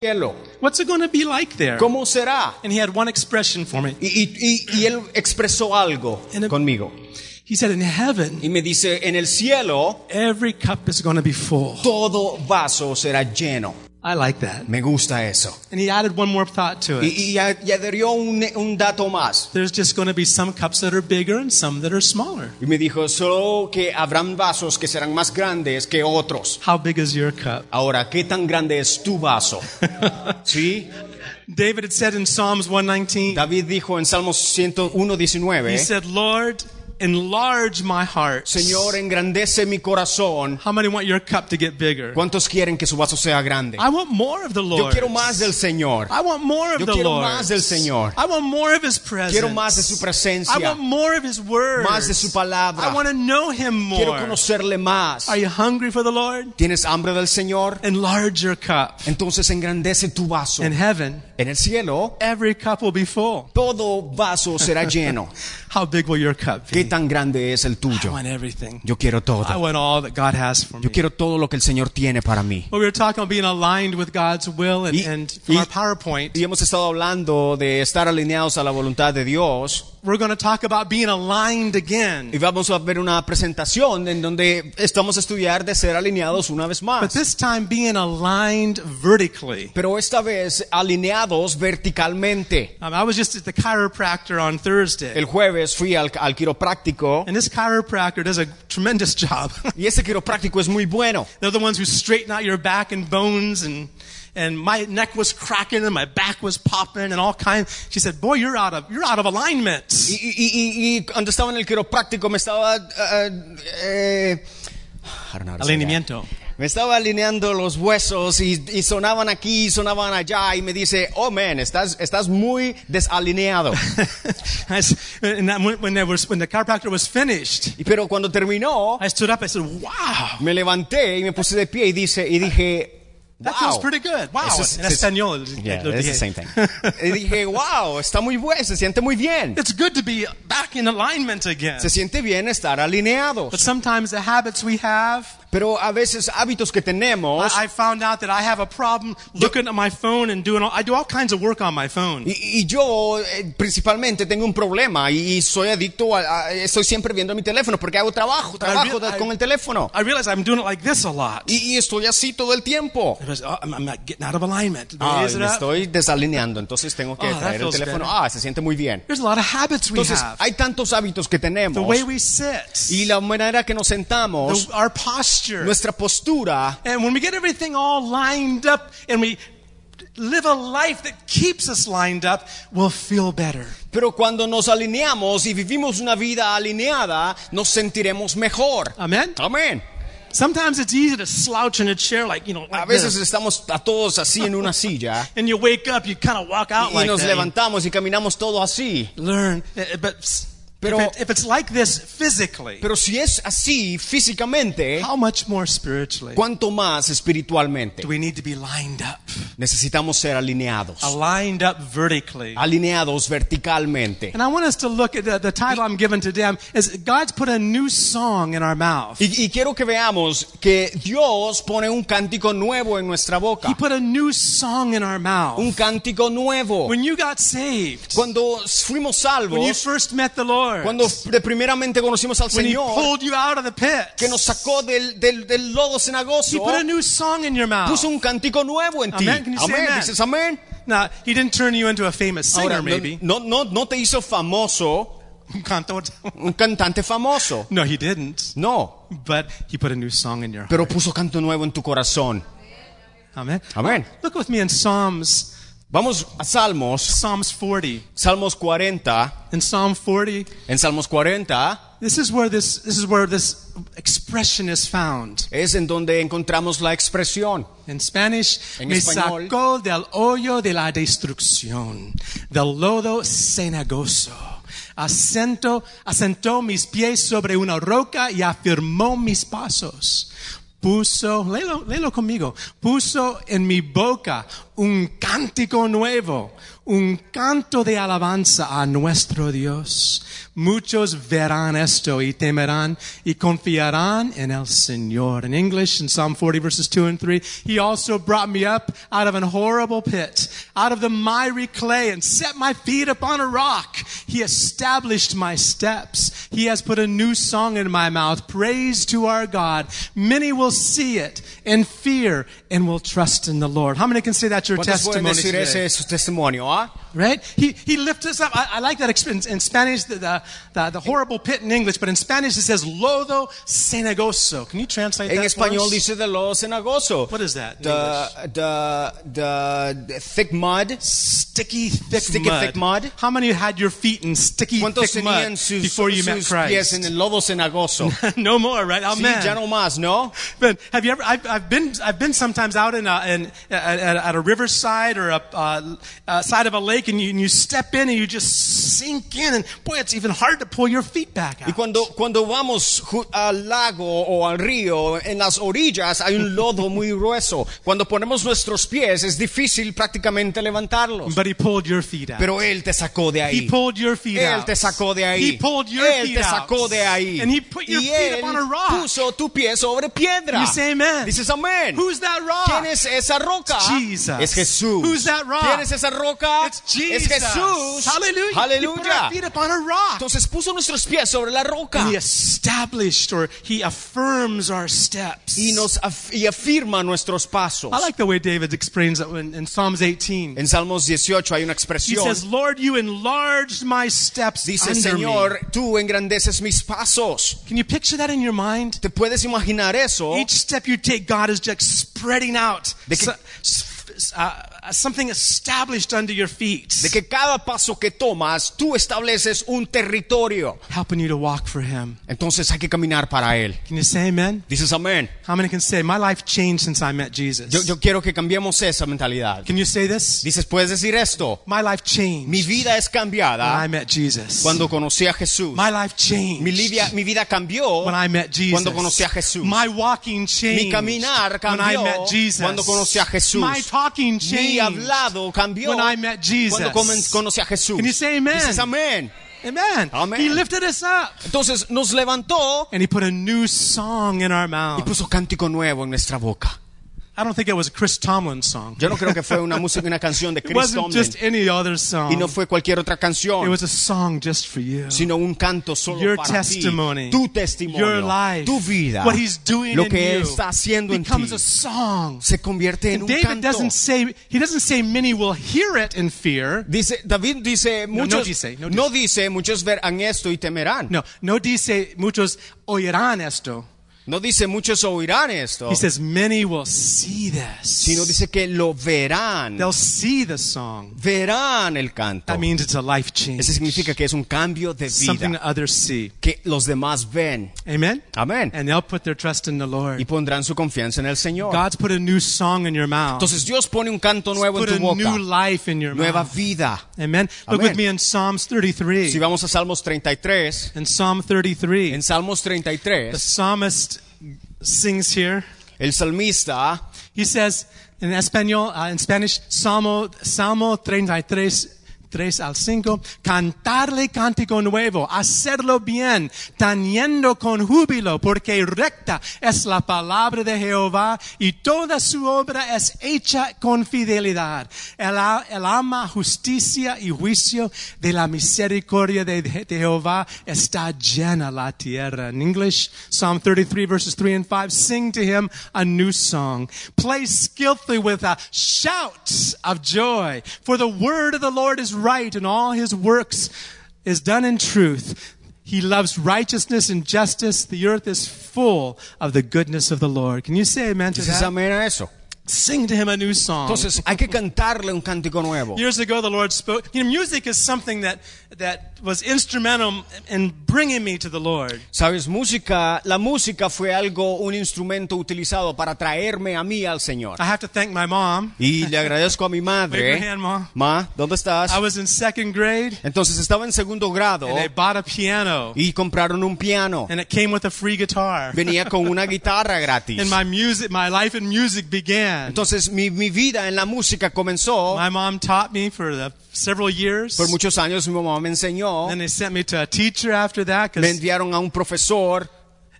cielo. What's it going to be like there? ¿Cómo será? And he had one expression for me. Y, y- y- él expresó algo el- conmigo. He said, In heaven, Y me dice, en el cielo every cup is going to be full. todo vaso será lleno. I like that. Me gusta eso. And he added one more thought to it. Y, y, a- y adherió un, un dato más. There's just going to be some cups that are bigger and some that are smaller. Y me dijo, solo que habrán vasos que serán más grandes que otros. How big is your cup? Ahora, ¿qué tan grande es tu vaso? ¿Sí? David had said in Psalms 119, David dijo en Salmos 101, he said, Lord, enlarge my heart. Señor, engrandece mi corazón. How many want your cup to get bigger? ¿Cuántos quieren que su vaso sea grande? I want more of the Lord. Yo quiero más del Señor. I want more of Yo the quiero Lord. más del Señor. I want more of His presence. Quiero más de su presencia. I want more of His word. Más de su palabra. I want to know Him more. Quiero conocerle más. Are you hungry for the Lord? ¿Tienes hambre del Señor? Enlarge your cup. Entonces engrandece tu vaso. In heaven, En el cielo, every cup will be full. todo vaso será lleno. How big will your cup be? Tan grande es el I tuyo? want everything. Yo quiero I todo. want all that God has for me. Yo quiero todo lo que el Señor tiene para mí. Well, we were talking about being aligned with God's will, and, Y- and from y- our PowerPoint, Y hemos estado hablando de estar alineados a la voluntad de Dios. we're going to talk about being aligned again. Y vamos a ver una presentación en donde estamos a estudiar de ser alineados una vez But más. this time, being aligned vertically. Pero esta vez alineados verticalmente. Um, I was just at the chiropractor on Thursday, El jueves fui al, al quiropráctico and this chiropractor does a tremendous job. y ese quiropráctico es muy bueno. They're the ones who straighten out your back and bones and and my neck was cracking and my back was popping and all kinds. She said, "Boy, you're out of you're out of alignment." Y, y- y- y cuando estaba en el quiropráctico me estaba... eh, eh, I don't know how to. Alineamiento. Me estaba alineando los huesos y, y sonaban aquí y sonaban allá y me dice, oh man, estás, estás muy desalineado. That, when, was, the chiropractor was finished, Y pero cuando terminó, I stood up. I said, "Wow, me levanté y me puse de pie y dice y dije, that feels wow. pretty good." Wow, Eso es- en es- español. Yeah, lo it's the dije. same thing. Y dije, wow, está muy bueno, se siente muy bien. It's good to be back in alignment again. Se siente bien estar alineados. But sometimes the habits we have, Pero a veces hábitos que tenemos I, I found out that I have a problem looking at my phone and doing all, I do all kinds of work on my phone. y, y yo eh, principalmente tengo un problema y, soy adicto a, a- estoy siempre viendo mi teléfono porque hago trabajo, trabajo I- con el teléfono. I realize I'm doing it like this a lot. Y, y estoy así todo el tiempo. Was, oh, I'm, I'm not getting out of alignment. Ah, me estoy desalineando, entonces tengo que Oh, traer el teléfono. better. Ah, se siente muy bien. There's a lot of habits we Entonces, have. hay tantos hábitos que The tenemos way we sit, y la manera que nos sentamos, the- our posture. Nuestra postura, And when we get everything all lined up and we live a life that keeps us lined up, we'll feel better. pero cuando nos alineamos y vivimos una vida alineada, nos sentiremos mejor. Amen? Amén. Sometimes it's easy to slouch in a chair like, you know, A veces this. estamos a todos así en una silla And you wake up, you kind of walk out y like nos that. levantamos y caminamos todo así. Learn. Uh, But s- Pero- if, it- if it's like this physically, Pero si es así físicamente, how much more spiritually ¿cuánto más espiritualmente? do we need to be lined up? Necesitamos ser alineados. Aligned up vertically. Alineados verticalmente. And I want us to look at the, the title I'm giving to them is God's put a new song in our mouth. Y, y quiero que veamos que Dios pone un cántico nuevo en nuestra boca. He put a new song in our mouth. Un cántico nuevo. When you got saved, Cuando fuimos when you salvos, first met the Lord, cuando de primeramente conocimos al when He Señor, pulled you out of the pit, que nos sacó del, del, del lodo He put a new song in your mouth. puso un cántico nuevo en ti. Amen. Can you say amen? Dices amén. Now, He didn't turn you into a famous singer, Ahora, maybe. no, no, no te hizo famoso, Cantor. un cantante famoso. No, He didn't. No, But He put a new song in your heart. pero puso canto nuevo en tu corazón. Amen. Amén. Look with me in Psalms, Vamos a Salmos, Psalms 40. Salmos 40. In Psalm 40, En Salmos 40 this is where this, this is where this expression is found. es en donde encontramos la expresión. En Spanish, En me español. sacó del hoyo de la destrucción, del lodo cenagoso. Asentó, asentó mis pies sobre una roca y afirmó mis pasos. Puso, léelo, léelo conmigo, puso en mi boca un cántico nuevo, un canto de alabanza a nuestro Dios. Muchos verán esto y temerán y confiarán en el Señor. In English, in Psalm 40 verses 2 and 3, He also brought me up out of an horrible pit, out of the miry clay and set my feet upon a rock. He established my steps. He has put a new song in my mouth. Praise to our God. Many will see it and fear and will trust in the Lord. How many can say that's your testimony today? ese testimonio? ah? Right? He, he lifted us up. I, I like that. In Spanish, the, the, the, the horrible pit in English, but in Spanish it says lodo cenagoso. Can you translate En that for español dice de lo cenagoso. What is that The, the, the, the thick mud. Sticky, thick Sticky, mud. thick mud. How many had your feet in sticky, thick mud sus, before you met Christ? en el lodo cenagoso? no more, right? Amen. Sí, ya no más, ¿no? But have you ever? I've, I've been. I've been sometimes out in a, in, at, at at a riverside or a uh, uh, side of a lake, and you, and you step in and you just sink in, and boy, it's even hard to pull your feet back Y out. cuando, cuando vamos al lago o al río, en las orillas hay un lodo muy grueso. Cuando ponemos nuestros pies es difícil prácticamente levantarlos. But he pulled your feet out. Pero Él te sacó de he ahí. pulled your feet Él out. te sacó de ahí. He pulled your Él feet te sacó de ahí. And he put your y feet Él on a rock. puso tu pie sobre piedra. You say amen. Dices amén. Who's that rock? ¿Quién es esa roca? Jesus. Es Jesús. Who's that rock? ¿Quién es esa roca? It's Jesus. Es Jesús. Hallelujah. He put our feet upon a rock. Entonces puso nuestros pies sobre la roca. And he established or he affirms our steps. y nos af- y afirma nuestros pasos. I like the way David explains it in, in Psalms 18. En Salmos 18 hay una He says, Lord, you enlarged my steps Dice, under Señor, me. tú engrandeces mis pasos. Can you picture that in your mind? ¿Te puedes imaginar eso? Each step you take, God is just spreading out De que- so- uh, something established under your feet, De que cada paso que tomas, tú estableces un territorio. helping you to walk for Him. Entonces hay que caminar para Él. Can you say amen? Dices amén. How many can say, My life changed since I met Jesus? Yo, yo quiero que cambiemos esa mentalidad. Can you say this? Dices, puedes decir esto. My life changed Mi vida es when I cambiada met Jesus. cuando conocí a Jesús. My life changed Mi vida, mi vida cambió when I met Jesus. cuando conocí a Jesús. My walking changed Mi caminar when I cambió met Jesus. cuando conocí a Jesús. My talking changed Mi hablado cambió when I met Jesus. cuando conocí a Jesús. Can you say amen? Dices amén. Amen. Amen. He lifted us up Entonces nos levantó and he put a new song in our y mouth. puso cántico nuevo en nuestra boca. I don't think it was a Chris Tomlin song. Yo no creo que fue una música, una canción de Chris It wasn't Tomlin just any other song. y no fue cualquier otra canción. It was a song just for you. sino un canto solo Your para testimony, ti, tu testimonio, your life, tu vida, what he's doing lo in que you él está haciendo en ti, becomes a song. se convierte en And un David canto. doesn't say he doesn't say many will hear it in fear. Dice, David dice, No, no muchos, dice, no no dice, muchos verán esto y temerán. No, no dice muchos oirán esto. No dice, muchos oirán esto, He says many will see this. sino dice que lo verán, They'll see the song. verán el canto. That means it's a life change. Eso significa que es un cambio de Something vida that others see. que los demás ven. Amen? Amén. And they'll put their trust in the Y Lord. pondrán su confianza en el Señor. God's put a new song in your mouth. Entonces Dios pone un canto nuevo en Put tu a new boca, life in your nueva mouth. vida. Amen. Look Amen. with me in Psalms 33. Si vamos a Salmos 33, In Psalm 33, en Salmos the 33, psalmist sings here. el salmista He says in español, uh, in Spanish, Salmo, Salmo 33, 3 al 5, cantarle cántico nuevo, hacerlo bien, tañendo con júbilo, porque recta es la palabra de Jehová y toda su obra es hecha con fidelidad. El, ama justicia y juicio de la misericordia de, de Jehová está llena la tierra. In English, Psalm 33 verses 3 and 5, sing to him a new song. Play skillfully with a shout of joy. For the word of the Lord is right and all his works is done in truth. He loves righteousness and justice. The earth is full of the goodness of the Lord. Can you say amen to that? amén a eso. sing to him a new song. Entonces hay que cantarle un cántico nuevo. Years ago, the Lord spoke. You know, music is something that that was instrumental in bringing me to the Lord. Sabes, música, la música fue algo, un instrumento utilizado para traerme a mí al Señor. I have to thank my mom. Y le agradezco a mi Wave madre. hand, mom. Ma, ¿dónde estás? I was in second grade, Entonces estaba en segundo grado and they bought a piano, y compraron un piano. and it came with a free guitar. Venía con una guitarra gratis. And my music, my life in music began. Entonces mi, mi vida en la música comenzó. My mom taught me for the several years. Por muchos años mi mamá me enseñó. Then they sent me to a teacher after that, Me enviaron a un profesor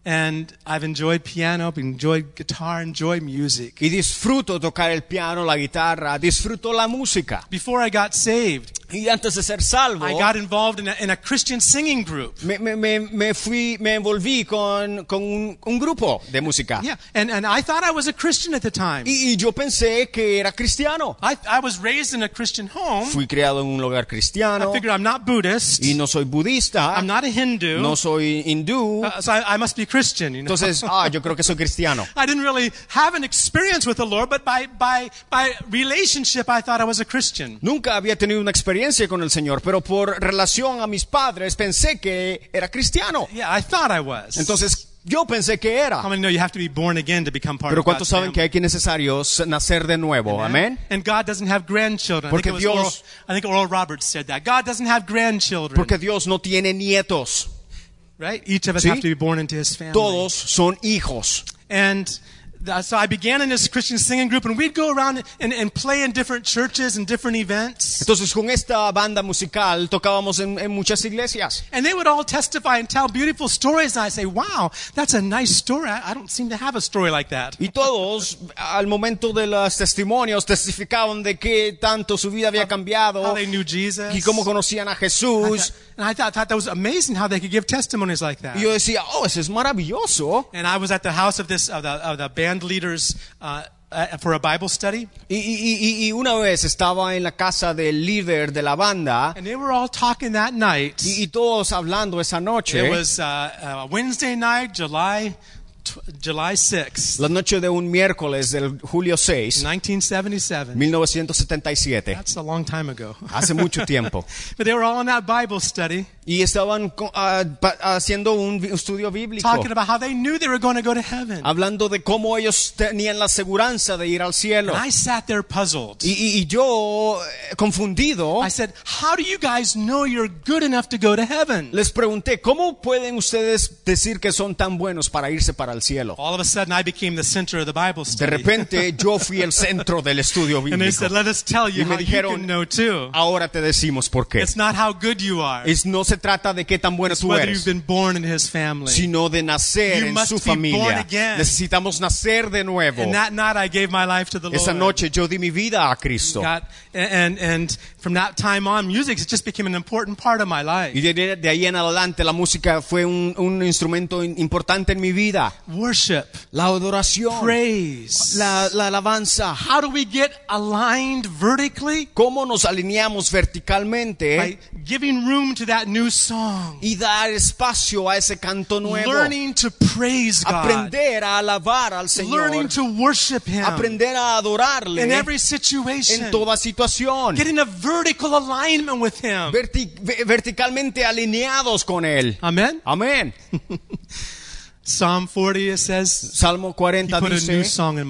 and I've enjoyed piano, enjoyed guitar, enjoyed music. y disfruto tocar el piano, la guitarra, disfruto la música. Before I got saved, Y antes de ser salvo, I got involved in a, in a Christian singing group. me, me, me, fui, me envolví con, con un, un grupo de música. Yeah, and, and I thought I was a Christian at the time. Y, y yo pensé que era cristiano. I, I was raised in a Christian home. Fui criado en un lugar I cristiano figured I'm not Buddhist. y no soy budista, I'm not a Hindu. no soy hindú. Uh, so I, I must be Christian, you know. Entonces, ah, yo creo que soy cristiano. I didn't really have an experience with the Lord, but by, by, by relationship, I thought I was a Christian. Nunca había tenido una experiencia con el Señor, pero por relación a mis padres pensé que era cristiano. Yeah, I thought I was. Entonces, yo pensé que era. Pero ¿cuántos saben que hay que necesario nacer de nuevo? Amén. And God doesn't have grandchildren. Porque Dios- I think Oral Roberts said that. God doesn't have grandchildren. Porque Dios no tiene nietos. right? Each of us Sí. have to be born into His family. Todos son hijos. And so I began in this Christian singing group, and we'd go around and, and play in different churches and different events. Entonces, con esta banda musical tocábamos en, en muchas iglesias. And they would all testify and tell beautiful stories. And I say, wow, that's a nice story. I, don't seem to have a story like that. Y todos, al momento de los testimonios, testificaban de qué tanto su vida había cambiado How they knew Jesus. y cómo conocían a Jesús. And I thought, thought that was amazing how they could give testimonies like that. Y yo decía, oh, eso es maravilloso. And I was at the house of this of the, of the band leaders uh, uh, for a Bible study, Y, y- y- una vez estaba en la casa del líder de la banda. And they were all talking that night. y, y todos hablando esa noche, It was uh, uh, Wednesday night, July July 6th, la noche de un miércoles del julio 6, 1977. 1977, That's a long time ago. hace mucho tiempo. But they were all in that Bible study Y estaban pa- haciendo un estudio bíblico, talking about how they knew they were going to go to heaven. hablando de cómo ellos tenían la aseguranza de ir al cielo. And I sat there puzzled. Y, y- y yo, eh, confundido, I said, How do you guys know you're good enough to go to heaven? les pregunté, ¿cómo pueden ustedes decir que son tan buenos para irse para el cielo? All of a sudden, I became the center of the Bible De study. repente yo fui el centro del estudio And they said, bíblico. Let us tell you Y me dijeron. Ahora te decimos por qué. It's not how good you are, Es, no se trata de qué tan bueno tú eres, sino de nacer en su familia. Necesitamos nacer de nuevo. Esa noche yo di mi vida a Cristo. God, and, and from that time on, music just became an important part of my life. Y de, de ahí en adelante la música fue un, un instrumento in- importante en mi vida. Worship, La adoración, praise. la, la alabanza. How do we get aligned vertically? ¿Cómo nos alineamos verticalmente By giving room to that new song. y dar espacio a ese canto nuevo? Learning to praise God. Aprender a alabar al Señor. Learning to worship Him Aprender a adorarle in every en situation. toda situación. Getting a vertical alignment with Him. Verti- ve- verticalmente alineados con Él. Amen. Amén. Psalm 40 it says, Salmo 40 He put a dice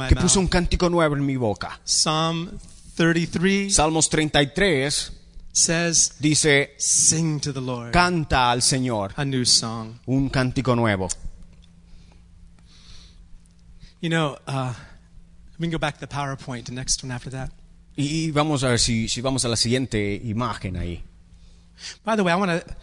que puso un cántico nuevo en mi boca. Psalm 33 Salmos 33 says, dice, Sing to the Lord canta al Señor a new song. un cántico nuevo. You know, uh, we can go back to the PowerPoint, the next one after that. Y, y vamos a ver si, si vamos a la siguiente imagen ahí. By the way, I want to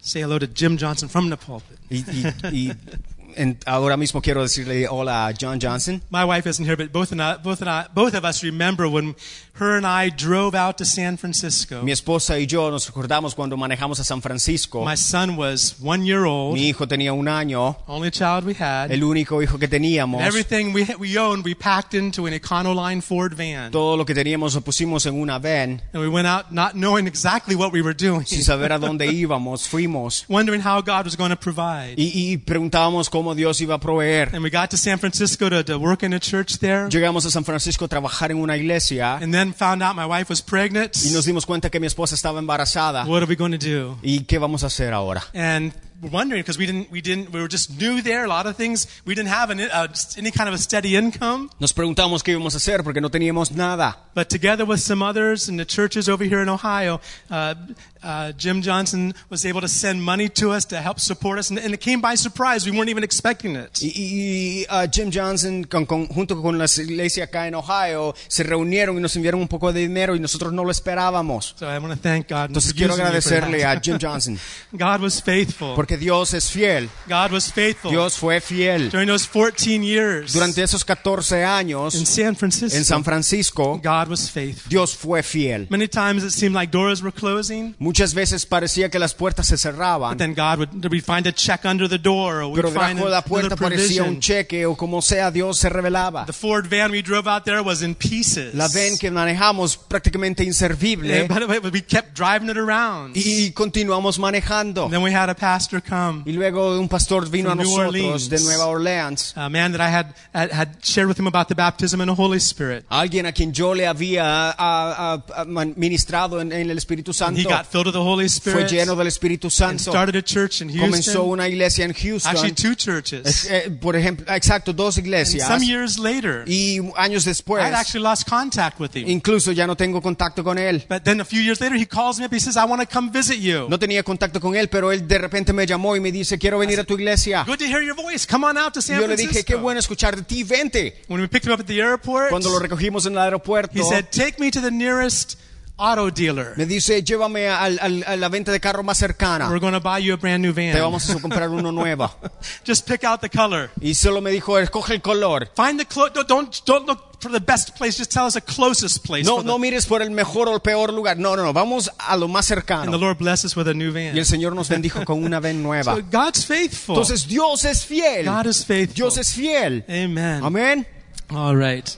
say hello to Jim Johnson from the pulpit. Y, y- y en- ahora mismo quiero decirle hola a John Johnson. My wife isn't here, but both and I, both and I, both of us remember when her and I drove out to San Francisco. Mi esposa y yo nos recordamos cuando manejamos a San Francisco. My son was one year old, Mi hijo tenía un año, only child we had. el único hijo que teníamos. Everything we, we owned, we packed into an Econoline Ford van. Todo lo que teníamos lo pusimos en una van. And we went out not knowing exactly what we were doing, Sin saber a dónde íbamos, fuimos. wondering how God was going to provide. Y, y preguntábamos cómo cómo Dios iba a proveer. And we got to San Francisco to, to work in a church there. Llegamos a San Francisco a trabajar en una iglesia And then found out my wife was pregnant. y nos dimos cuenta que mi esposa estaba embarazada. What are we going to do? ¿Y qué vamos a hacer ahora? And wondering because we didn't, we didn't, we were just new there. A lot of things we didn't have an, uh, any kind of a steady income. Nos preguntamos qué íbamos a hacer porque no teníamos nada. But together with some others in the churches over here in Ohio, uh, uh, Jim Johnson was able to send money to us to help support us, and, and it came by surprise. We weren't even expecting it. Y, y, uh, Jim Johnson, con- con- junto con la iglesia acá en Ohio, se reunieron y nos enviaron un poco de dinero y nosotros no lo esperábamos. So I want to thank God. Entonces quiero using you for agradecerle a. Jim Johnson God was faithful. porque Dios es fiel. God was faithful. Dios fue fiel. During those 14 years Durante esos 14 in años San Francisco, en San Francisco, God was faithful. Dios fue fiel. Many times it seemed like doors were closing, Muchas veces parecía que las puertas se cerraban, but then God would we'd find a check under the door, or pero debajo de la puerta parecía un cheque o como sea, Dios se revelaba. The Ford van we drove out there was in pieces. La ven que manejamos prácticamente inservible but, but we kept driving it around. y continuamos manejando. And then we had a pastor come, Y luego un pastor vino a nosotros Orleans. de Nueva Orleans. a man that I had, had had shared with him about the baptism in the Holy Spirit. Alguien a quien yo le había ah, ah, ministrado en, en el Espíritu And he Santo. got filled with the Holy Fue Spirit lleno del Espíritu Santo. started a church in Comenzó Houston. una iglesia en Actually, two churches. Es- eh, por ejemplo, exacto, dos And some years later, Y años después, I'd actually lost contact with him. incluso ya no tengo contacto con él. But then a few years later, he calls me up. He says, I want to come visit you. No tenía contacto con él, pero él de repente me llamó y me dice, quiero venir a tu iglesia. Good to hear your voice. Come on out to San yo le dije, qué bueno escuchar de ti, vente. When we picked him up at the airport, Cuando lo recogimos en el aeropuerto, he said, take me to the nearest auto dealer. me dice, llévame al- al- a la venta de carro más cercana. We're going to buy you a brand new van. Te vamos a comprar uno nuevo. Just pick out the color. Y solo me dijo, escoge el color. Find the clo- don't, don't look for the best place. Just tell us the closest place. No, no mires por el mejor o el peor lugar. No, no, no. Vamos a lo más and the cercano. Lord bless us with a new van. Y el Señor nos bendijo con una ven nueva. So God's faithful. Entonces Dios es fiel. God is faithful. Dios es fiel. Amen. Amén. All right.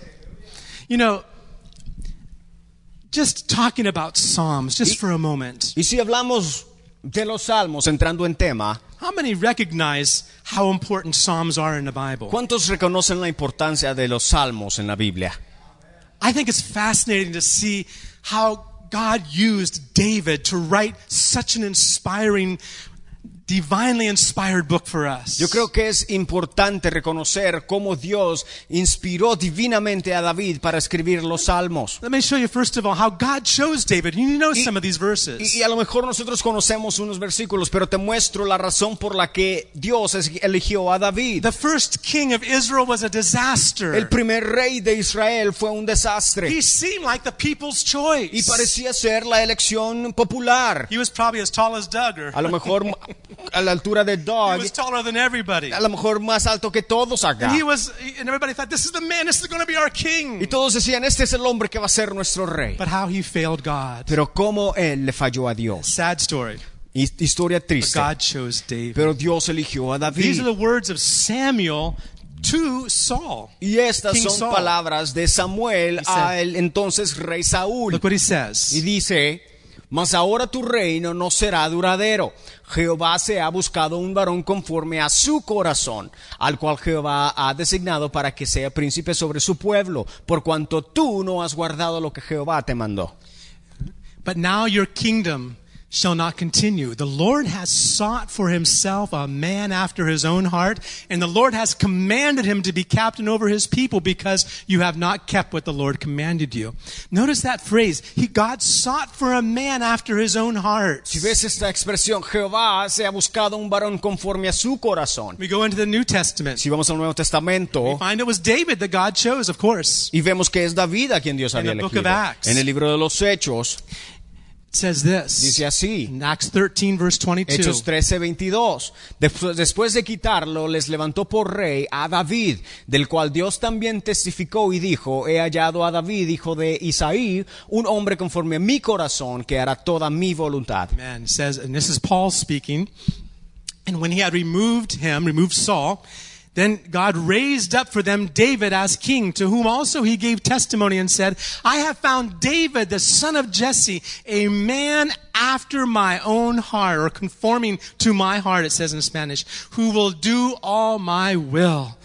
You know, just talking about Psalms, just for a moment. Y si hablamos de los salmos, entrando en tema, How many recognize how important Psalms are in the Bible? ¿cuántos reconocen la importancia de los salmos en la Biblia? I think it's fascinating to see how God used David to write such an inspiring, divinely inspired book for us. Yo creo que es importante reconocer cómo Dios inspiró divinamente a David para escribir los salmos. Let me show you first of all how God chose David. You know some of these verses. Y, y a lo mejor nosotros conocemos unos versículos, pero te muestro la razón por la que Dios eligió a David. The first king of Israel was a El disaster. primer rey de Israel fue un desastre He seemed like the people's y choice. parecía ser la elección popular. He was probably as tall as Doug, or A lo mejor a la altura de he Dog, was taller than everybody. a lo mejor más alto que todos acá. And he was, and everybody thought, this is the man, this is going to be our king. Y todos decían, este es el hombre que va a ser nuestro rey. But how he failed God. Pero cómo él le falló a Dios. Sad story. His- Historia But triste. God chose David. Pero Dios eligió a These David. are the words of Samuel to Saul. Y estas King son Saul. palabras de Samuel He a said- el entonces rey Saúl. Look what he Y says. dice, mas ahora tu reino no será duradero. Jehová se ha buscado un varón conforme a su corazón, al cual Jehová ha designado para que sea príncipe sobre su pueblo, por cuanto tú no has guardado lo que Jehová te mandó. But now your kingdom shall not continue. The Lord has sought for himself a man after his own heart, and the Lord has commanded him to be captain over his people because you have not kept what the Lord commanded you. Notice that phrase. He, God sought for a man after his own heart. Si ves esta expresión, Jehová se ha buscado un varón conforme a su corazón. We go into the New Testament. Si vamos al Nuevo Testamento, We find it was David that God chose, of course. y vemos que es David a quien Dios In había the book elegido. of Acts. En el libro de los Hechos says this. dice así. In Acts 13, verse 22. Hechos 13, 22. Después, de quitarlo, les levantó por rey a David, del cual Dios también testificó y dijo, he hallado a David, hijo de Isaí, un hombre conforme a mi corazón, que hará toda mi voluntad. Man says, and this is Paul speaking, and when he had removed him, removed Saul, Then God raised up for them David as king, to whom also he gave testimony and said, I have found David, the son of Jesse, a man after my own heart, or conforming to my heart, it says in Spanish, who will do all my will.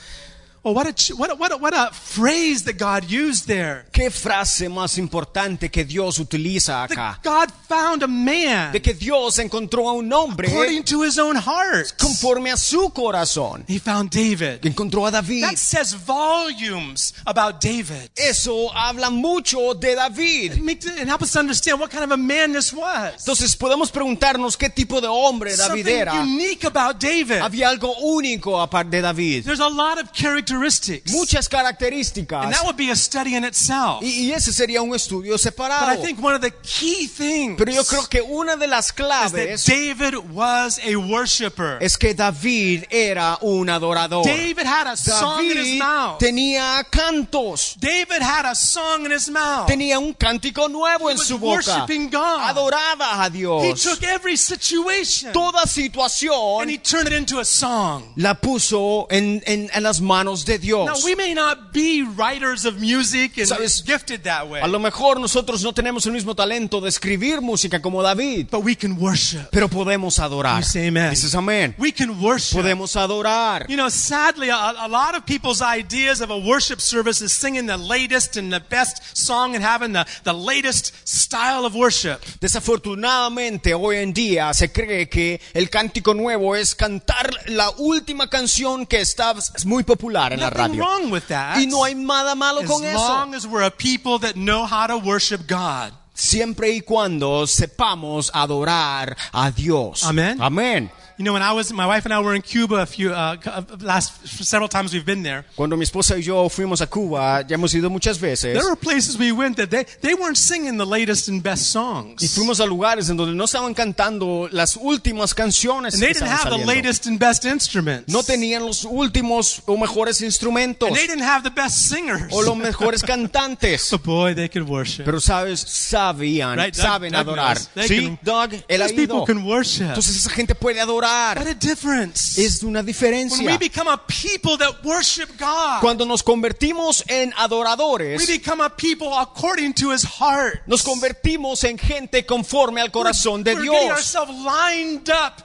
Oh, what a, what a, what a, what a phrase that God used there. Qué frase más importante que Dios utiliza That acá. God found a man De que Dios encontró a un hombre according to his own heart. conforme a su corazón. He found David. Encontró a David. That says volumes about David. Eso habla mucho de David. Make- And help us understand what kind of a man this was. Entonces podemos preguntarnos qué tipo de hombre David Something era. unique about David. Había algo único aparte de David. There's a lot of characteristics. Muchas And características. that would be a study in itself. Y, y ese sería un estudio But I separado. think one of the key things Pero yo creo que una de las claves David was a worshiper. es que David era un adorador. David had a song in his mouth. tenía cantos. David had a song in his mouth. Tenía un cántico nuevo He en su boca. God. Adoraba a He Dios. took every situation Toda and situación he turned it into a song. la puso en, en- en las manos de Now, Dios. we may not be writers of music and Sabes, gifted that way, A lo mejor nosotros no tenemos el mismo talento de escribir música como David, but we can worship. pero podemos adorar. You say amen. Dices amén. We can worship. Podemos adorar. You know, sadly, a, a lot of people's ideas of a worship service is singing the latest and the best song and having the, the latest style of worship. Desafortunadamente hoy en día se cree que el cántico nuevo es cantar la última canción que está muy popular en la radio. wrong with that. Y no hay nada malo as con eso. long as we're a people that know how to worship God. Siempre y cuando sepamos adorar a Dios. Amén. Amén. You know, when I was, my wife and I were in Cuba a few, uh, last, several times we've been there. Cuando mi esposa y yo fuimos a Cuba, ya hemos ido muchas veces. There were places we went that they, they weren't singing the latest and best songs. Y fuimos a lugares en donde no estaban cantando las últimas canciones And they didn't have the saliendo. latest and best instruments. No tenían los últimos o mejores instrumentos And they didn't have the best singers. o los mejores cantantes. But boy, they could worship. Pero sabes, sabían, Right, Doug- saben Doug adorar. knows. They Sí, can- Doug, él ha ido. can worship. Entonces esa gente puede adorar. A difference. Es una When we diferencia. become a people that worship God, Cuando nos convertimos en we adoradores, become a people according to His heart. nos convertimos en gente conforme al corazón de Dios. ourselves lined up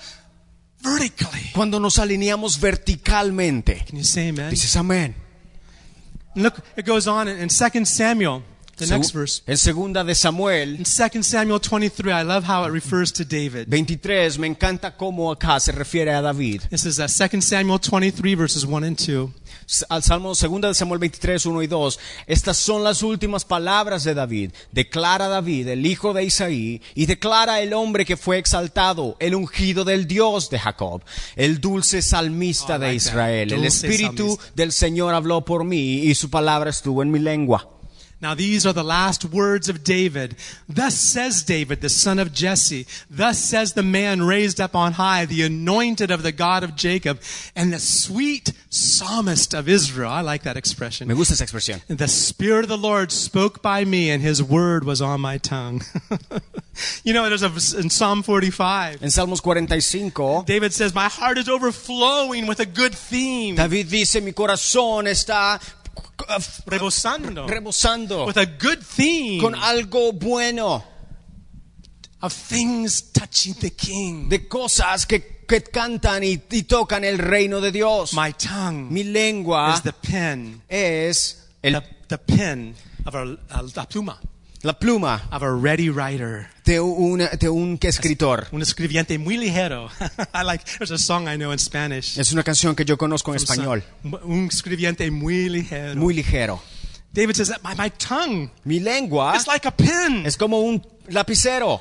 vertically. Cuando nos alineamos verticalmente. Can you say amen? Dices amén. Look, it goes on in 2 Samuel, the next verse. En segunda de Samuel In 2 Samuel 23, I love how it refers to David. 23, me encanta cómo acá se refiere a David. This is uh, 2 Samuel 23, verses 1 and 2. Al Salmo segunda de Samuel 23, 1 y 2. Estas son las últimas palabras de David. Declara David, el hijo de Isaí, y declara el hombre que fue exaltado, el ungido del Dios de Jacob, el dulce salmista Oh, de like. Israel. El espíritu salmista. del Señor habló por mí y su palabra estuvo en mi lengua. Now these are the last words of David. Thus says David, the son of Jesse. Thus says the man raised up on high, the anointed of the God of Jacob, and the sweet psalmist of Israel. I like that expression. Me gusta esa expresión. The Spirit of the Lord spoke by me, and His word was on my tongue. you know, there's a in Psalm 45. En Salmos 45, David says, "My heart is overflowing with a good theme, David dice, mi corazón está rebosando rebosando with a good theme con algo bueno. of things touching the King." de cosas que, que cantan y, y tocan el reino de Dios. My tongue Mi lengua is the pen, es el- the, the pen of a, a, la pluma la pluma of a ready writer. de un, de un escritor. Un escribiente muy ligero. I like. There's a song I know in Spanish. Es una canción que yo conozco en español. Un escribiente muy ligero. Muy ligero. David says that my, my tongue Mi lengua is like a pen. es como un lapicero.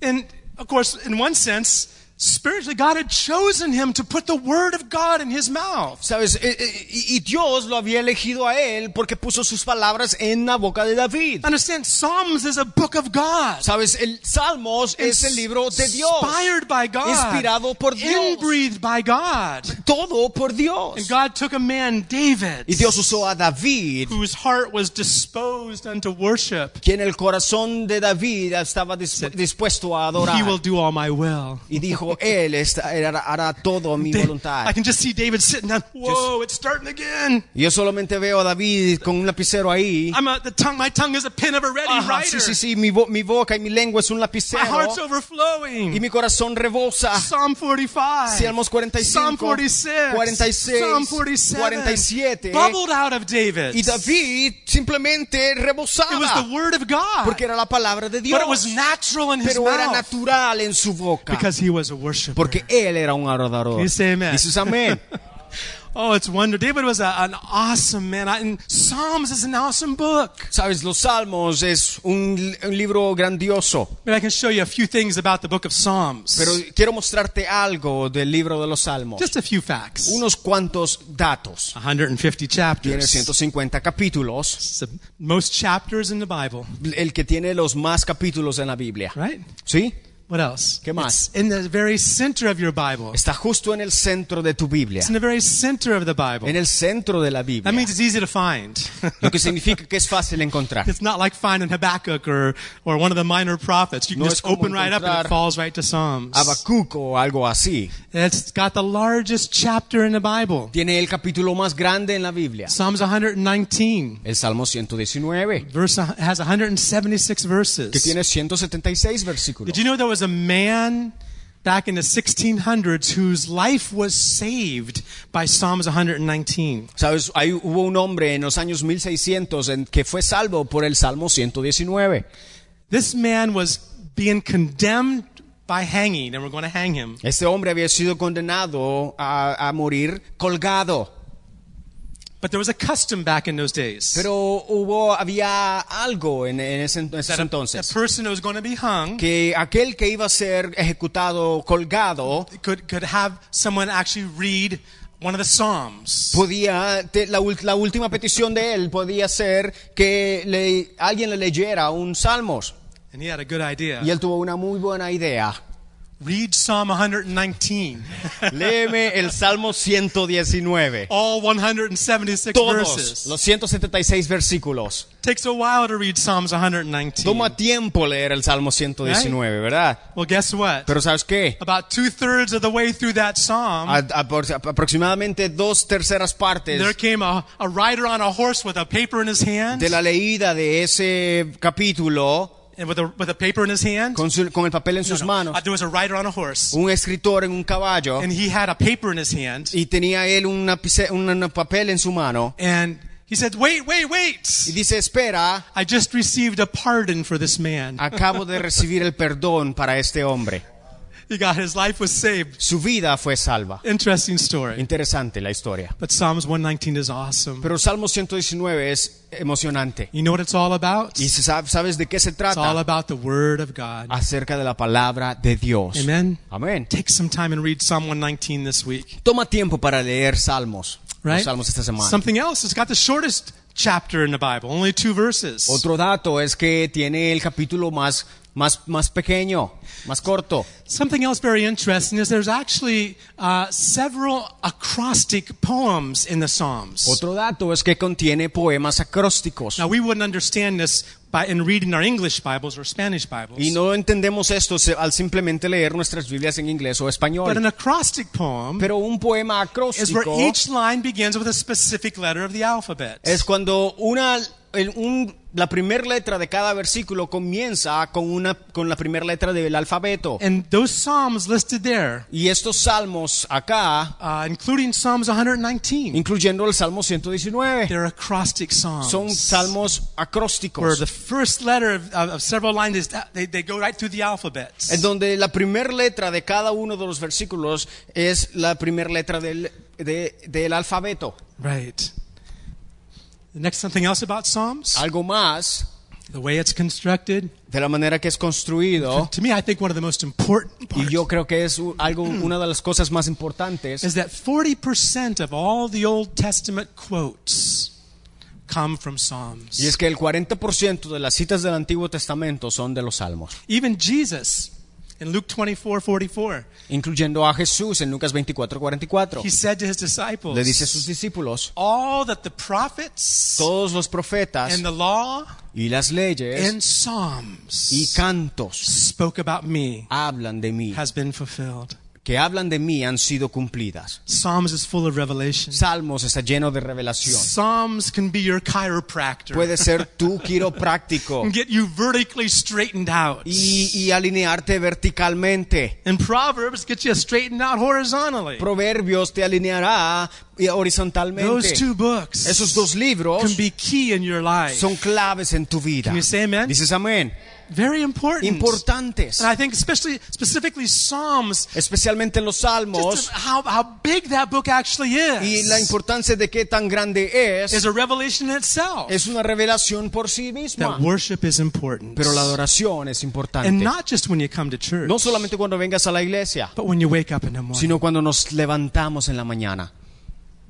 And of course, in one sense, spiritually, God had chosen him to put the word of God in his mouth. ¿Sabes? Eh, eh, Y, Dios lo había elegido a él porque puso sus palabras en la boca de David. Understand, Psalms is a book of God. ¿Sabes? El Salmos es el libro de Dios. Inspired by God. Inspirado por Dios. Inbreathed by God. Todo por Dios. And God took a man, David, Y Dios usó a David whose heart was disposed unto worship. quien el corazón de David estaba dis- dispuesto a adorar. He will do all my will. Y dijo, dijo, Él está- hará, hará todo a mi Da- I can just see David sitting down. Whoa, it's starting again. Y yo solamente veo a David con un lapicero ahí. I'm a, the tongue, my tongue is a pen of a ready Ajá, writer. sí, sí, sí, mi, bo- mi boca y mi lengua es un My lapicero. heart's Y overflowing. mi corazón rebosa. Psalm 45. Salmos 45, Psalm 46. 46, Psalm 47. 47. Bubbled out of David. Y David simplemente It was the word of God. Porque era la palabra de Dios. but it was natural in his Pero era mouth. natural en su boca. Because he was a worshiper. Porque él era un adorador. Dices amén. Oh, it's wonder. David was a, an awesome man. And Psalms is an awesome book. Sabes, los Salmos es un, un libro grandioso. But I can show you a few things about the book of Psalms. Pero quiero mostrarte algo del libro de los Salmos. Just a few facts. Unos cuantos datos. 150 Tiene chapters. 150 capítulos. The most chapters in the Bible, El que tiene los más capítulos en la Biblia. right? ¿Sí? What else? ¿Qué más? It's in the very center of your Bible. Está justo en el centro de tu Biblia. It's in the very center of the Bible. En el centro de la Biblia. That means it's easy to find. Lo que significa que es fácil encontrar. It's not like finding Habakkuk or, or one of the minor prophets. You can No just open right up and it falls right to Psalms. Habacuc o algo así. It's got the largest chapter in the Bible. Tiene el capítulo más grande en la Biblia. Psalms 119. El Salmo 119. Verse has 176 verses. Que tiene 176 versículos. Did you know there was a man back in the 1600s whose life was saved by Psalms 119? Sabes, ahí hubo un hombre en los años 1600 en que fue salvo por el Salmo 119. This man was being condemned by hanging, and we're going to hang him. Este hombre había sido condenado a, a morir colgado. But there was a custom back in those days. Pero hubo, había algo en, en ese, en entonces. a person who was going to be hung Que aquel que iba a ser ejecutado colgado could, could have someone actually read one of the Psalms. podía, te- la, última petición de él podía ser que le- alguien le leyera un salmos. And he had a good idea. Y él tuvo una muy buena idea. Read Psalm 119. Léeme el Salmo 119. All 176 Todos verses. los 176 versículos. Takes a while to read Psalms 119. Toma tiempo leer el Salmo 119, ¿verdad? Well, guess what? Pero ¿sabes qué? About two thirds of the way through that psalm, A- apro- aproximadamente dos terceras partes there came a, a rider on a horse with a paper in his hand, de la leída de ese capítulo and with a, with a paper in his hand. con, su- con el papel en sus No, no. manos, Uh, there was a rider on a horse, un escritor en un caballo and he had a paper in his hand, y tenía él una un un papel en su mano and he said, "Wait, wait, wait! y dice, espera, I just received a pardon for this man. acabo de recibir el perdón para este hombre. He got his life was saved. Su vida fue salva. Interesting story. Interesante la historia. But Psalms 119 is awesome. Pero Salmo 119 es emocionante. You know what it's all about? ¿Y sabes de qué se It's all trata? about the Word of God. Acerca de la palabra de Dios. Amen. Amén. Take some time and read Psalm 119 this week. Toma tiempo para leer salmos. Los Right? salmos esta semana. Something else. It's got the shortest chapter in the Bible, only two verses. Otro dato es que tiene el capítulo más, más, más pequeño, más corto. Something else very interesting is there's actually uh, several acrostic poems in the Psalms. Otro dato es que contiene poemas acrósticos. Now we wouldn't understand this by in reading our English Bibles or Spanish Bibles. Y no entendemos esto al simplemente leer nuestras Biblias en inglés o but español. an acrostic poem Pero un poema is where acróstico each line begins with a specific letter of the alphabet. es cuando una, el- un- la primera letra de cada versículo comienza con, una, con la primera letra del alfabeto. and those psalms listed there, Y estos salmos acá, uh, including Psalms 119, incluyendo el Salmo 119, they're acrostic psalms. son salmos where acrósticos. the first letter of, of, of several lines is they, they go right through the alphabet. En donde la primera letra de cada uno de los versículos es la primera letra del, de- del alfabeto. Right. The next something else about Psalms, Algo más the way it's constructed. de la manera que es construido, To me, I think one of the most important y parts yo creo que es algo, una de las cosas más importantes, is that 40% of all the Old Testament quotes come from Psalms. y es que el 40% de las citas del Antiguo Testamento son de los salmos. Even Jesus In Luke 24, 44, incluyendo a Jesús en Lucas 24, 44. he said to his disciples, Le dice a sus discípulos, All that the prophets todos los profetas and the law y las leyes and Psalms y cantos spoke about me hablan de mí, has been fulfilled. Que hablan de mí han sido cumplidas. Psalms is full of revelation. Salmos está lleno de revelación. Psalms can be your chiropractor. Puede ser tu quiropráctico and get you vertically straightened out. y, y alinearte verticalmente. And Proverbs get you straightened out horizontally. Proverbios te alineará Those horizontalmente. two books Esos dos libros can be key in your life. son claves en tu vida. Can you say amen? Dices amén. Very important. Importantes. And I think especially specifically Psalms Especialmente en los salmos how, how big that book actually y la is. importancia de qué tan grande Is es. a revelation in itself. Es una revelación por sí misma. That worship is important. Pero la adoración es And importante. not just when you come to church, No solamente cuando vengas a la iglesia, but when you wake up in the morning. sino cuando nos levantamos en la mañana.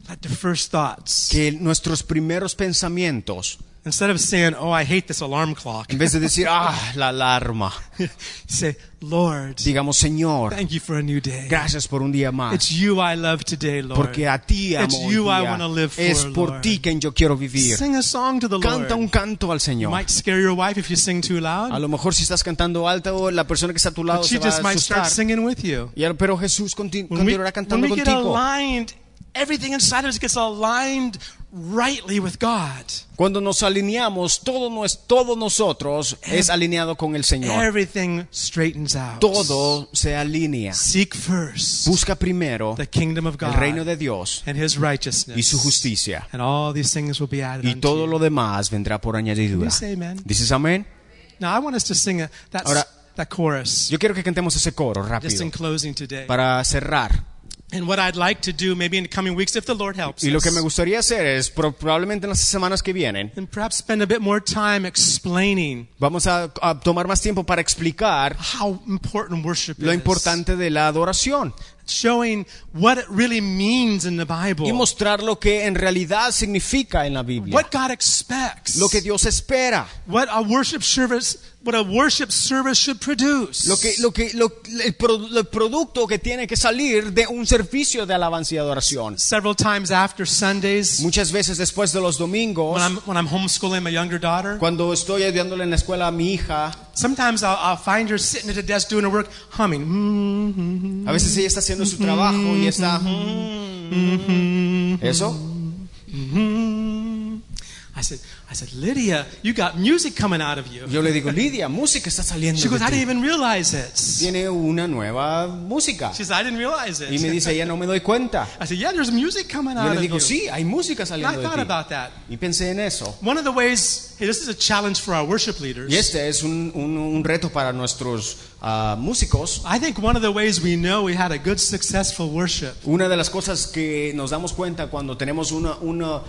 Let the first thoughts, Que nuestros primeros pensamientos, instead of saying, oh, I hate this alarm clock, en vez de decir, ah, la alarma, say, Lord, digamos, Señor, thank you for a new day. gracias por un día más. It's you I love today, Lord. Porque a ti amo It's you I día. wanna live for, Es por Lord. ti quien yo quiero vivir. Sing a song to the Canta un Lord. canto al You Señor. might scare your wife if you sing too A loud, lo mejor si estás cantando alto, la persona que está a tu lado but se she va a just might start singing with you. Y Pero Jesús conti- When we, continuará when cantando we get contigo. aligned, everything inside of us gets aligned rightly with God. Cuando nos alineamos, todo, nues- todo nosotros es alineado con el Señor. Everything straightens out. Todo se alinea. Seek first Busca primero the kingdom of el God reino de Dios and his righteousness. y su justicia. And all these things will be added Y todo lo demás vendrá por añadidura. ¿Dices amén? Now I want us to sing a, that, Ahora- that chorus Yo quiero que cantemos ese coro just rápido in closing today. para cerrar. And what I'd like to do maybe in the coming weeks if the Lord helps Y lo que me gustaría hacer es, pro- probablemente en las semanas que vienen, and perhaps spend a bit more time explaining vamos a, a tomar más tiempo para explicar how important worship lo is. importante de la adoración Showing what it really means in the Bible. y mostrar lo que en realidad significa en la Biblia, What God expects. lo que Dios espera, what a worship service what a worship service should produce. lo que, lo que, lo- el, pro- el producto que tiene que salir de un servicio de alabanza y adoración. Several times after Sundays Muchas veces después de los domingos, when I'm when I'm homeschooling my younger daughter, cuando estoy ayudándole en la escuela a mi hija, sometimes I'll, I'll find her sitting at a desk doing her work humming. a veces ella está haciendo su trabajo y está... ¿Eso? I said, I said, Lydia, you got music coming out of you. Yo le digo, Lidia, música está saliendo She de goes, I ti. didn't even realize it. Tiene una nueva música. She says, I didn't realize it. Y me dice, ella no me doy cuenta. I said, yeah, there's music coming Yo out le of digo, you. sí, hay música And I saliendo thought de ti. about that. Y pensé en eso. One of the ways, hey, this is a challenge for our worship leaders. Y este es un, un- un reto para nuestros ah, músicos. I think one of the ways we know we had a good, successful worship Una de las cosas que nos damos cuenta cuando tenemos una, una,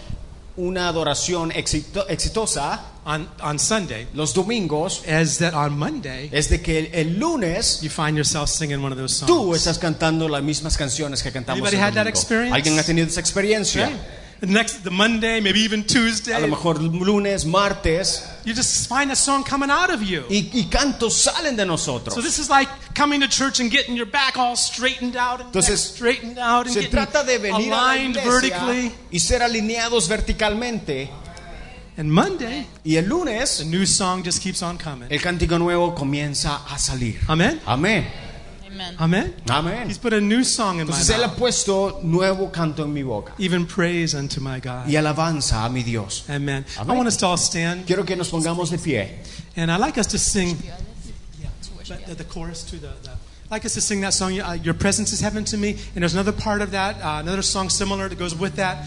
una adoración exito- exitosa on, on Sunday los domingos is that on Monday, es de que el, el lunes you find yourself singing one of those songs. tú estás cantando las mismas canciones que cantamos Anybody el had that experience? ¿Alguien ha tenido esa experiencia? Right? The next, the Monday, maybe even Tuesday, A lo mejor lunes, martes you just find a song coming out of you. y, y cantos salen de nosotros. So this is like coming to church and getting your back all straightened out and Entonces, straightened out and Se getting trata de venir a la aligned vertically. y ser alineados verticalmente. And Monday, Y el the lunes new song just keeps on coming. el cántico nuevo comienza a salir. Amen. Amén. Amen. Amen. Amén. He's put a new song in my Entonces él ha puesto nuevo canto en mi boca Even praise unto my God. y alabanza a mi Dios. Amen. I Amen. want us to all stand, Quiero que nos pongamos de pie. and I'd like us to sing the, the, the chorus to the. the I'd like us to sing that song. Uh, Your presence is heaven to me, and there's another part of that, uh, another song similar that goes with that.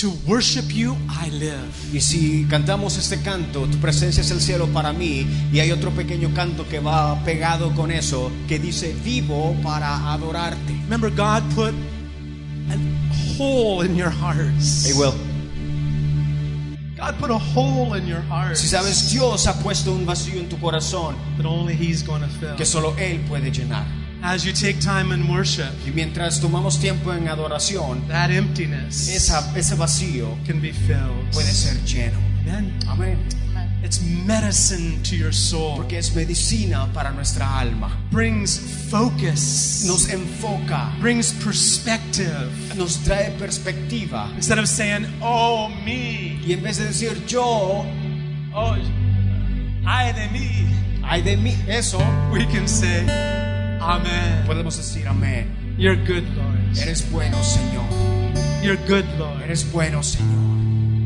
To worship you, I live. Y si cantamos este canto, tu presencia es el cielo para mí, y hay otro pequeño canto que va pegado con eso, que dice, vivo para adorarte. Remember, God put a hole in your hearts. Hey, Will, God put a hole in your heart si sabes, Dios ha puesto un vacío en tu corazón that only He's going to fill. que solo Él puede llenar. As you take time in worship, Y mientras tomamos tiempo en adoración, that emptiness esa, ese vacío can be filled. puede ser lleno. Amen. Amén. It's medicine to your soul. porque es medicina para nuestra alma. Brings focus. Nos enfoca, brings perspective. nos trae perspectiva. Instead of saying, "Oh me," Y en vez de decir yo, "Oh ay de mí," ay de mí, eso, we can say, "Amen." podemos decir amén. You're good, Lord. Eres bueno, Señor. You're good, Lord. Eres bueno, Señor.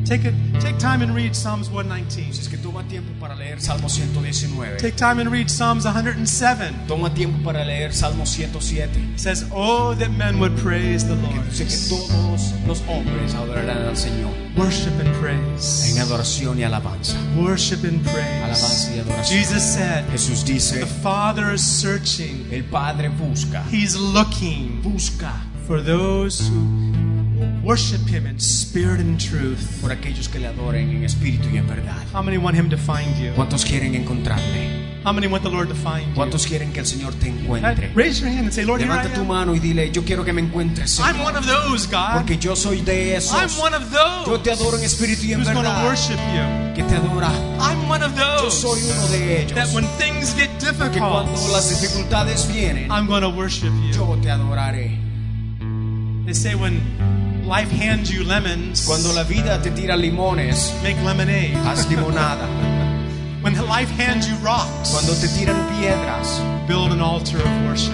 Take it. Take time and read Psalms 119. Si es que toma tiempo para leer Salmo 119. Take time and read Psalms 107. Toma tiempo para leer Salmo 107. It says, "Oh, that men would praise the Lord." Dice que todos los hombres adorarán al Señor Worship and praise. en adoración y alabanza. Worship and praise. Alabanza y adoración. Jesus said, Jesús dice, "The Father is searching. el Padre busca, He's looking busca for those who worship Him in spirit and truth." por aquellos que le adoren en espíritu y en verdad. How many want Him to find you? ¿Cuántos quieren encontrarle? How many want the Lord to find you? ¿Cuántos quieren que el Señor te encuentre? Raise your hand and say, Lord, here I Levanta tu am. mano y dile, yo quiero que me encuentres, I'm one of those, God. porque yo soy de esos. I'm one of those. Yo te adoro en espíritu y en Who's going to verdad. worship you? Que te adora. I'm one of those Yo soy uno de That ellos. when things get Que difficult, cuando las dificultades vienen, I'm going to worship you. yo te adoraré. They say when life hands you lemons, Cuando la vida te tira limones, make lemonade. haz limonada. When life hands you rocks, Cuando te tiran piedras, build an altar of worship.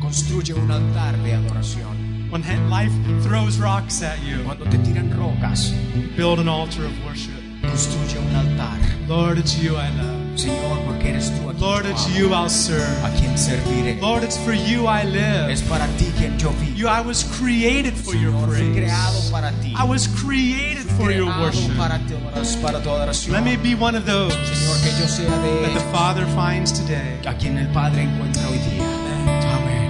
construye un altar de adoración. When life throws rocks at you, Cuando te tiran rocas, build an altar of worship. construye un altar. Lord, it's you I love. Señor, porque eres tú a Lord, it's you I'll serve. a quien serviré. Lord, it's for you I Es live. para ti quien yo vivo. You, I was created for your Señor, praise. creado para ti. I was created for your worship. para, tu adoración- para tu adoración. Let me be one of those Señor, que yo sea de that the Father finds today. a quien el Padre encuentra hoy día. Amén.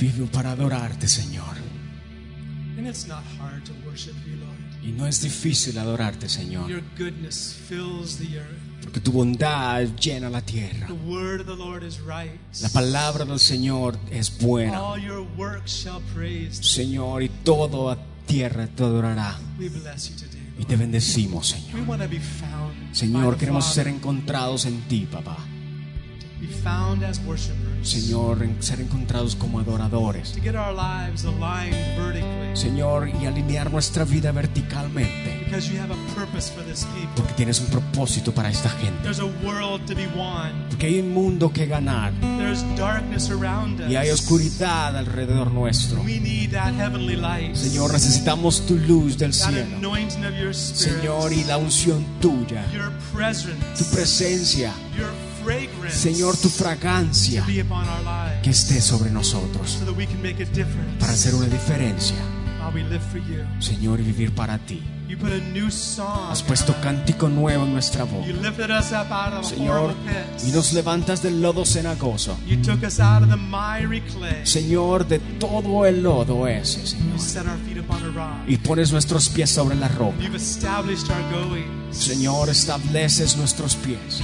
Vivo para adorarte, Señor. And it's not hard to worship you, Lord. Y no es difícil adorarte, Señor, Your goodness fills the earth. porque tu bondad llena la tierra. The word of the Lord is right. La palabra del Señor es buena. All your shall. Señor, y todo a tierra te adorará. We bless you today. Y te bendecimos, We Señor. want to be found. Señor, queremos ser encontrados en ti, papá. Be found as worshipers. Señor, ser encontrados como adoradores. To get our lives aligned vertically. Señor, y alinear nuestra vida verticalmente. Because you have a purpose for this people. Porque tienes un propósito para esta gente. There's a world to be won. Porque hay un mundo que ganar. There's darkness around us. Y hay oscuridad alrededor nuestro. We need that heavenly light. Señor, necesitamos tu luz del cielo. Señor, y la unción tuya. Tu presencia. Señor, tu fragancia. Que esté sobre nosotros. Para hacer una diferencia. Señor, y vivir para ti. You put a new song. Has puesto cántico nuevo en nuestra boca. You lifted us up out of a Señor, y nos levantas del lodo cenagoso. You took us out of the miry clay. Señor, de todo el lodo ese, Señor. Y pones nuestros pies sobre la roca. You've established our going. Señor, estableces nuestros pies.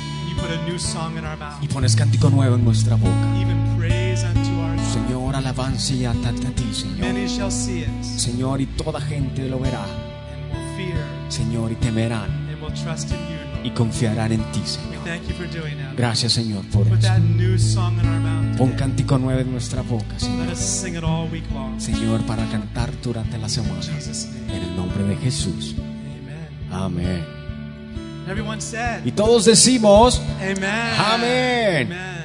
Y pones cántico nuevo en nuestra boca. Even praise unto our God. Señor, alabanza y a a ti, Señor. Many shall see it Señor, y toda gente lo verá. and will fear Señor, y temerán and will trust in you, Lord. y confiarán en ti, Señor. thank you for doing that. Gracias, Señor, por Put eso. that new song in our mouth. Pon cántico nuevo en nuestra boca, Let Señor. us sing it all week long. Señor, para cantar durante la semana. En el nombre de Jesús. Amen. Amén. Everyone said, Y todos decimos. Amén. Amen.